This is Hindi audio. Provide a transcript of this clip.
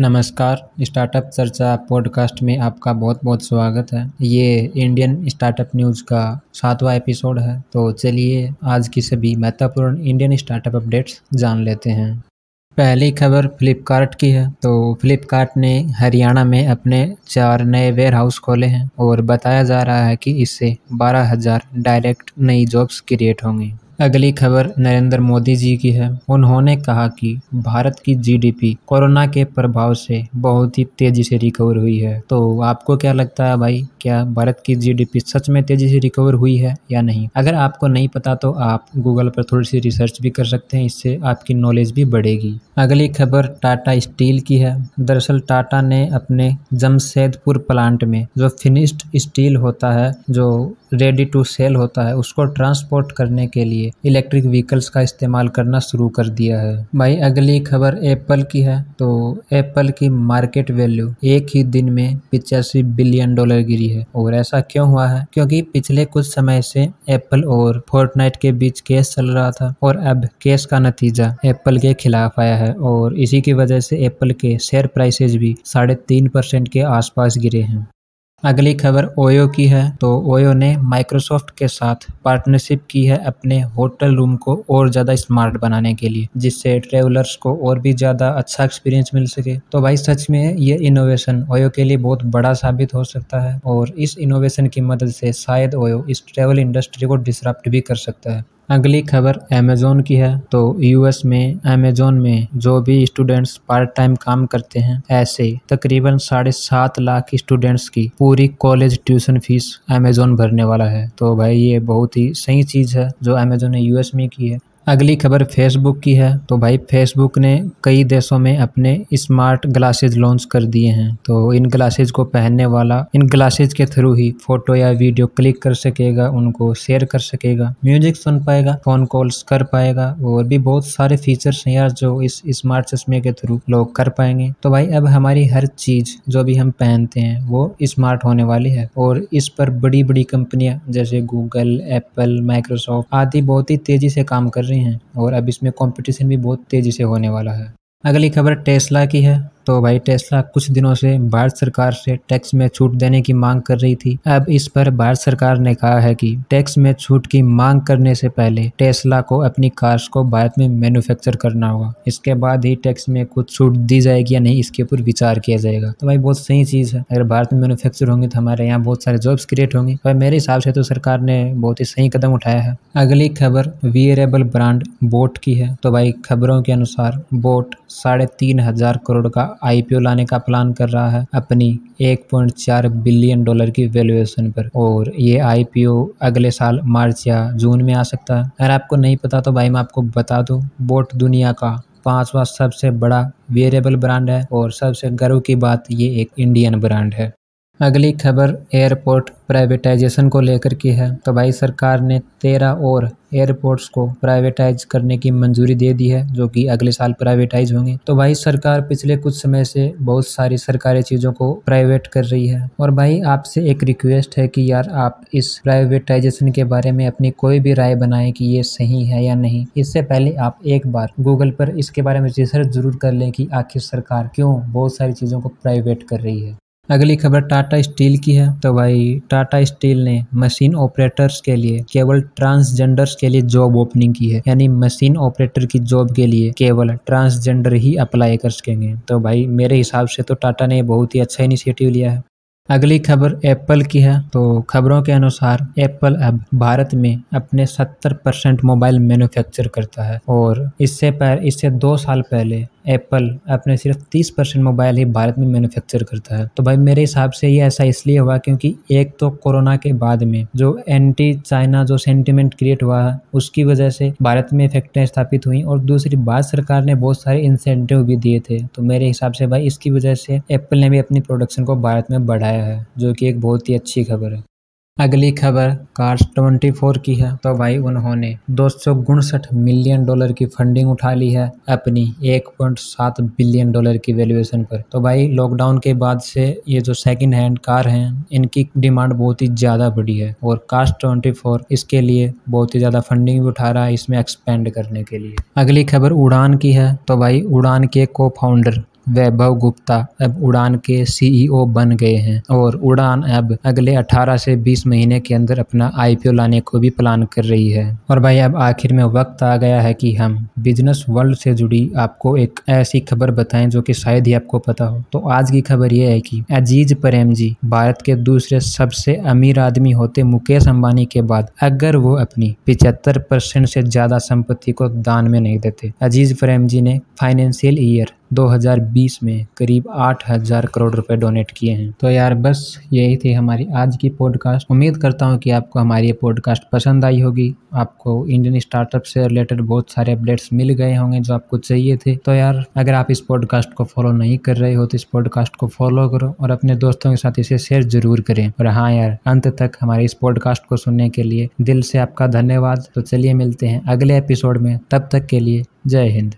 नमस्कार, स्टार्टअप चर्चा पॉडकास्ट में आपका बहुत बहुत स्वागत है। ये इंडियन स्टार्टअप न्यूज़ का सातवां एपिसोड है तो चलिए आज की सभी महत्वपूर्ण इंडियन स्टार्टअप अपडेट्स जान लेते हैं। पहली खबर फ्लिपकार्ट की है तो फ्लिपकार्ट ने हरियाणा में अपने चार नए वेयर हाउस खोले हैं और बताया जा रहा है कि इससे बारह हज़ार डायरेक्ट नई जॉब्स क्रिएट होंगी। अगली खबर नरेंद्र मोदी जी की है। उन्होंने कहा कि भारत की जीडीपी कोरोना के प्रभाव से बहुत ही तेज़ी से रिकवर हुई है। तो आपको क्या लगता है भाई, क्या भारत की जीडीपी सच में तेज़ी से रिकवर हुई है या नहीं? अगर आपको नहीं पता तो आप गूगल पर थोड़ी सी रिसर्च भी कर सकते हैं, इससे आपकी नॉलेज भी बढ़ेगी। अगली खबर टाटा स्टील की है। दरअसल टाटा ने अपने जमशेदपुर प्लांट में जो फिनिश्ड स्टील होता है, जो रेडी टू सेल होता है, उसको ट्रांसपोर्ट करने के लिए इलेक्ट्रिक व्हीकल्स का इस्तेमाल करना शुरू कर दिया है। भाई, अगली खबर एप्पल की है तो एप्पल की मार्केट वैल्यू एक ही दिन में पिचासी बिलियन डॉलर गिरी है। और ऐसा क्यों हुआ है? क्योंकि पिछले कुछ समय से एप्पल और फोर्टनाइट के बीच केस चल रहा था और अब केस का नतीजा एप्पल के खिलाफ आया है और इसी की वजह से एप्पल के शेयर प्राइसेज भी साढ़े तीन परसेंट के आसपास गिरे हैं। अगली खबर ओयो की है तो ओयो ने माइक्रोसॉफ्ट के साथ पार्टनरशिप की है अपने होटल रूम को और ज़्यादा स्मार्ट बनाने के लिए, जिससे ट्रेवलर्स को और भी ज़्यादा अच्छा एक्सपीरियंस मिल सके। तो भाई, सच में ये इनोवेशन ओयो के लिए बहुत बड़ा साबित हो सकता है, और इस इनोवेशन की मदद से शायद ओयो इस ट्रेवल इंडस्ट्री को डिसरप्ट भी कर सकता है। अगली खबर अमेज़ोन की है। तो यूएस में अमेज़ोन में जो भी स्टूडेंट्स पार्ट टाइम काम करते हैं, ऐसे तकरीबन साढ़े सात लाख स्टूडेंट्स की पूरी कॉलेज ट्यूशन फ़ीस अमेज़ोन भरने वाला है। तो भाई ये बहुत ही सही चीज़ है जो अमेज़ोन ने यूएस में की है। अगली खबर फेसबुक की है। तो भाई फेसबुक ने कई देशों में अपने स्मार्ट ग्लासेज लॉन्च कर दिए हैं। तो इन ग्लासेज को पहनने वाला, इन ग्लासेज के थ्रू ही फ़ोटो या वीडियो क्लिक कर सकेगा, उनको शेयर कर सकेगा म्यूज़िक सुन पाएगा फ़ोन कॉल्स कर पाएगा, और भी बहुत सारे फीचर्स हैं यार जो इस स्मार्ट चश्मे के थ्रू लोग कर पाएँगे। तो भाई, अब हमारी हर चीज़ जो भी हम पहनते हैं, वो स्मार्ट होने वाली है। और इस पर बड़ी बड़ी कंपनियाँ जैसे गूगल एप्पल माइक्रोसॉफ्ट आदि बहुत ही तेज़ी से काम कर रही हैं और अब इसमें कॉम्पिटिशन भी बहुत तेज़ी से होने वाला है। अगली खबर टेस्ला की है। तो भाई टेस्ला कुछ दिनों से भारत सरकार से टैक्स में छूट देने की मांग कर रही थी। अब इस पर भारत सरकार ने कहा है कि टैक्स में छूट की मांग करने से पहले टेस्ला को अपनी कार्स को भारत में मैन्युफैक्चर करना होगा। इसके बाद ही टैक्स में कुछ छूट दी जाएगी या नहीं, इसके ऊपर विचार किया जाएगा। तो भाई बहुत सही चीज़ है। अगर भारत में मैन्युफैक्चर होंगे तो हमारे यहाँ बहुत सारे जॉब्स क्रिएट होंगे। भाई मेरे हिसाब से तो सरकार ने बहुत ही सही कदम उठाया है। अगली खबर वियरेबल ब्रांड बोट की है। तो भाई खबरों के अनुसार बोट साढ़े तीन हज़ार करोड़ का आईपीओ लाने का प्लान कर रहा है अपनी 1.4 बिलियन डॉलर की वैल्यूएशन पर। और ये आईपीओ अगले साल मार्च या जून में आ सकता है। अगर आपको नहीं पता तो भाई मैं आपको बता दूँ, बोट दुनिया का पांचवा सबसे बड़ा वेरिएबल ब्रांड है और सबसे गर्व की बात ये एक इंडियन ब्रांड है। अगली खबर एयरपोर्ट प्राइवेटाइजेशन को लेकर की है। तो भाई सरकार ने तेरह और एयरपोर्ट्स को प्राइवेटाइज करने की मंजूरी दे दी है, जो कि अगले साल प्राइवेटाइज होंगे। तो भाई सरकार पिछले कुछ समय से बहुत सारी सरकारी चीज़ों को प्राइवेट कर रही है। और भाई आपसे एक रिक्वेस्ट है कि यार आप इस प्राइवेटाइजेशन के बारे में अपनी कोई भी राय बनाएँ कि ये सही है या नहीं। इससे पहले आप एक बार गूगल पर इसके बारे में रिसर्च ज़रूर कर लें कि आखिर सरकार क्यों बहुत सारी चीज़ों को प्राइवेट कर रही है। अगली खबर टाटा स्टील की है। तो भाई, टाटा स्टील ने मशीन ऑपरेटर्स के लिए, केवल ट्रांसजेंडर्स के लिए जॉब ओपनिंग की है। यानी मशीन ऑपरेटर की जॉब के लिए केवल ट्रांसजेंडर ही अप्लाई कर सकेंगे। तो भाई, मेरे हिसाब से तो टाटा ने बहुत ही अच्छा इनिशिएटिव लिया है। अगली खबर एप्पल की है। तो खबरों के अनुसार एप्पल अब भारत में अपने 70 परसेंट मोबाइल मैन्युफैक्चर करता है। और इससे पर इससे दो साल पहले एप्पल अपने सिर्फ़ 30 परसेंट मोबाइल ही भारत में मैन्युफैक्चर करता है। तो भाई मेरे हिसाब से ये ऐसा इसलिए हुआ क्योंकि एक तो कोरोना के बाद में जो एंटी चाइना जो सेंटिमेंट क्रिएट हुआ है उसकी वजह से भारत में फैक्ट्रियाँ स्थापित हुई और दूसरी बात सरकार ने बहुत सारे इंसेंटिव भी दिए थे। तो मेरे हिसाब से भाई इसकी वजह से एप्पल ने भी अपनी प्रोडक्शन को भारत में बढ़ाया है, जो कि एक बहुत ही अच्छी खबर है। अगली खबर कार्स 24 की है। तो भाई, उन्होंने दो मिलियन डॉलर की फंडिंग उठा ली है अपनी 1.7 बिलियन डॉलर की वैल्यूएशन पर। तो भाई लॉकडाउन के बाद से ये जो सेकंड हैंड कार हैं, इनकी डिमांड बहुत ही ज़्यादा बढ़ी है और कार्स 24 इसके लिए बहुत ही ज़्यादा फंडिंग भी उठा रहा है इसमें एक्सपेंड करने के लिए। अगली खबर, उड़ान की है। तो भाई, उड़ान के को फाउंडर वैभव गुप्ता अब उड़ान के सीईओ बन गए हैं और उड़ान अब अगले 18 से 20 महीने के अंदर अपना आईपीओ लाने को भी प्लान कर रही है। और भाई, अब आखिर में वक्त आ गया है कि हम बिज़नेस वर्ल्ड से जुड़ी आपको एक ऐसी खबर बताएँ जो कि शायद ही आपको पता हो। तो आज की खबर यह है कि अज़ीज़ प्रेम जी भारत के दूसरे सबसे अमीर आदमी होते मुकेश अंबानी के बाद अगर वो अपनी पिछहत्तर परसेंट से ज़्यादा संपत्ति को दान में नहीं देते। अज़ीज़ प्रेम जी ने फाइनेंशियल ईयर 2020 में करीब 8000 करोड़ रुपए डोनेट किए हैं। तो यार बस यही थी हमारी आज की पॉडकास्ट। उम्मीद करता हूँ कि आपको हमारी ये पॉडकास्ट पसंद आई होगी। आपको इंडियन स्टार्टअप से रिलेटेड बहुत सारे अपडेट्स मिल गए होंगे जो आपको चाहिए थे। तो यार, अगर आप इस पॉडकास्ट को फॉलो नहीं कर रहे हो तो इस पॉडकास्ट को फॉलो करो और अपने दोस्तों के साथ इसे शेयर ज़रूर करें। और हाँ यार, अंत तक हमारे इस पॉडकास्ट को सुनने के लिए दिल से आपका धन्यवाद। तो चलिए मिलते हैं अगले एपिसोड में। तब तक के लिए जय हिंद।